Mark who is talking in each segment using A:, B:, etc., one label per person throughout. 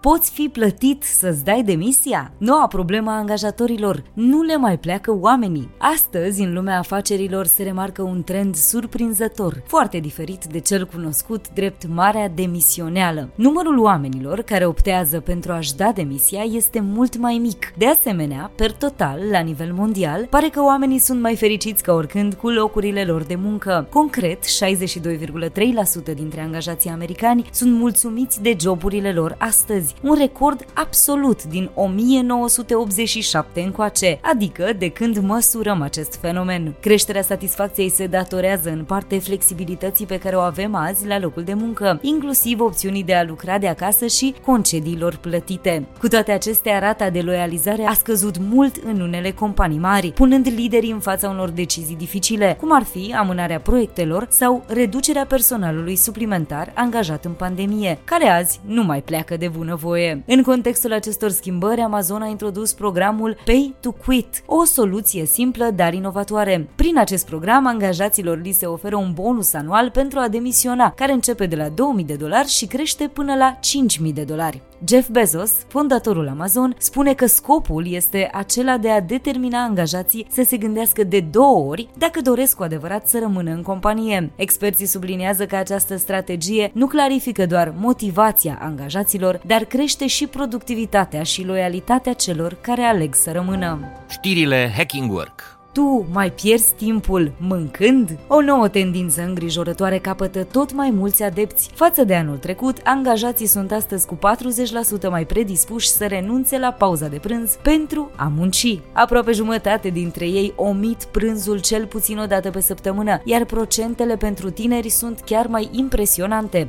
A: Poți fi plătit să-ți dai demisia? Noua problemă a angajatorilor. Nu le mai pleacă oamenii. Astăzi, în lumea afacerilor, se remarcă un trend surprinzător, foarte diferit de cel cunoscut drept marea demisioneală. Numărul oamenilor care optează pentru a-și da demisia este mult mai mic. De asemenea, per total, la nivel mondial, pare că oamenii sunt mai fericiți ca oricând cu locurile lor de muncă. Concret, 62,3% dintre angajații americani sunt mulțumiți de joburile lor astăzi un record absolut din 1987 încoace, adică de când măsurăm acest fenomen. Creșterea satisfacției se datorează în parte flexibilității pe care o avem azi la locul de muncă, inclusiv opțiunii de a lucra de acasă și concediilor plătite. Cu toate acestea, rata de loializare a scăzut mult în unele companii mari, punând liderii în fața unor decizii dificile, cum ar fi amânarea proiectelor sau reducerea personalului suplimentar angajat în pandemie, care azi nu mai pleacă de bună voie. În contextul acestor schimbări, Amazon a introdus programul Pay to Quit, o soluție simplă, dar inovatoare. Prin acest program, angajaților li se oferă un bonus anual pentru a demisiona, care începe de la 2000 de dolari și crește până la 5000 de dolari. Jeff Bezos, fondatorul Amazon, spune că scopul este acela de a determina angajații să se gândească de două ori dacă doresc cu adevărat să rămână în companie. Experții subliniază că această strategie nu clarifică doar motivația angajaților, dar crește și productivitatea și loialitatea celor care aleg să rămână.
B: Știrile Hacking Work
A: tu mai pierzi timpul mâncând? O nouă tendință îngrijorătoare capătă tot mai mulți adepți. Față de anul trecut, angajații sunt astăzi cu 40% mai predispuși să renunțe la pauza de prânz pentru a munci. Aproape jumătate dintre ei omit prânzul cel puțin o dată pe săptămână, iar procentele pentru tineri sunt chiar mai impresionante.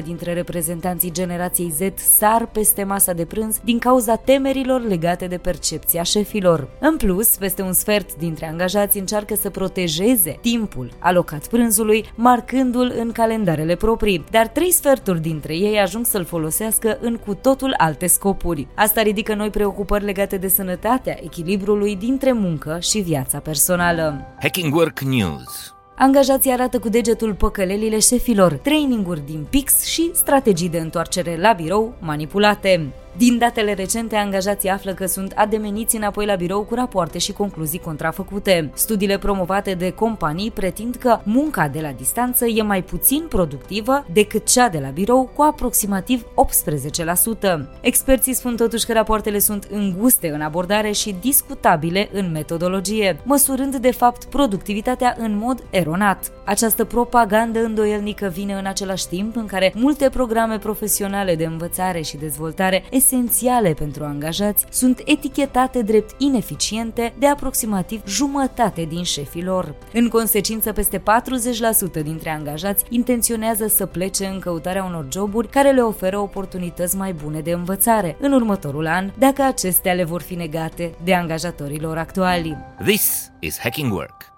A: 70% dintre reprezentanții generației Z sar peste masa de prânz din cauza temerilor legate de percepția șefilor. În plus, peste un sfert sfert dintre angajați încearcă să protejeze timpul alocat prânzului, marcându-l în calendarele proprii, dar trei sferturi dintre ei ajung să-l folosească în cu totul alte scopuri. Asta ridică noi preocupări legate de sănătatea echilibrului dintre muncă și viața personală.
B: Hacking Work News
A: Angajații arată cu degetul păcălelile șefilor, traininguri din PIX și strategii de întoarcere la birou manipulate. Din datele recente, angajații află că sunt ademeniți înapoi la birou cu rapoarte și concluzii contrafăcute. Studiile promovate de companii pretind că munca de la distanță e mai puțin productivă decât cea de la birou cu aproximativ 18%. Experții spun totuși că rapoartele sunt înguste în abordare și discutabile în metodologie, măsurând de fapt productivitatea în mod eronat. Această propagandă îndoielnică vine în același timp în care multe programe profesionale de învățare și dezvoltare esențiale pentru angajați sunt etichetate drept ineficiente de aproximativ jumătate din șefii lor. În consecință, peste 40% dintre angajați intenționează să plece în căutarea unor joburi care le oferă oportunități mai bune de învățare în următorul an, dacă acestea le vor fi negate de angajatorilor actuali.
B: This is Hacking Work.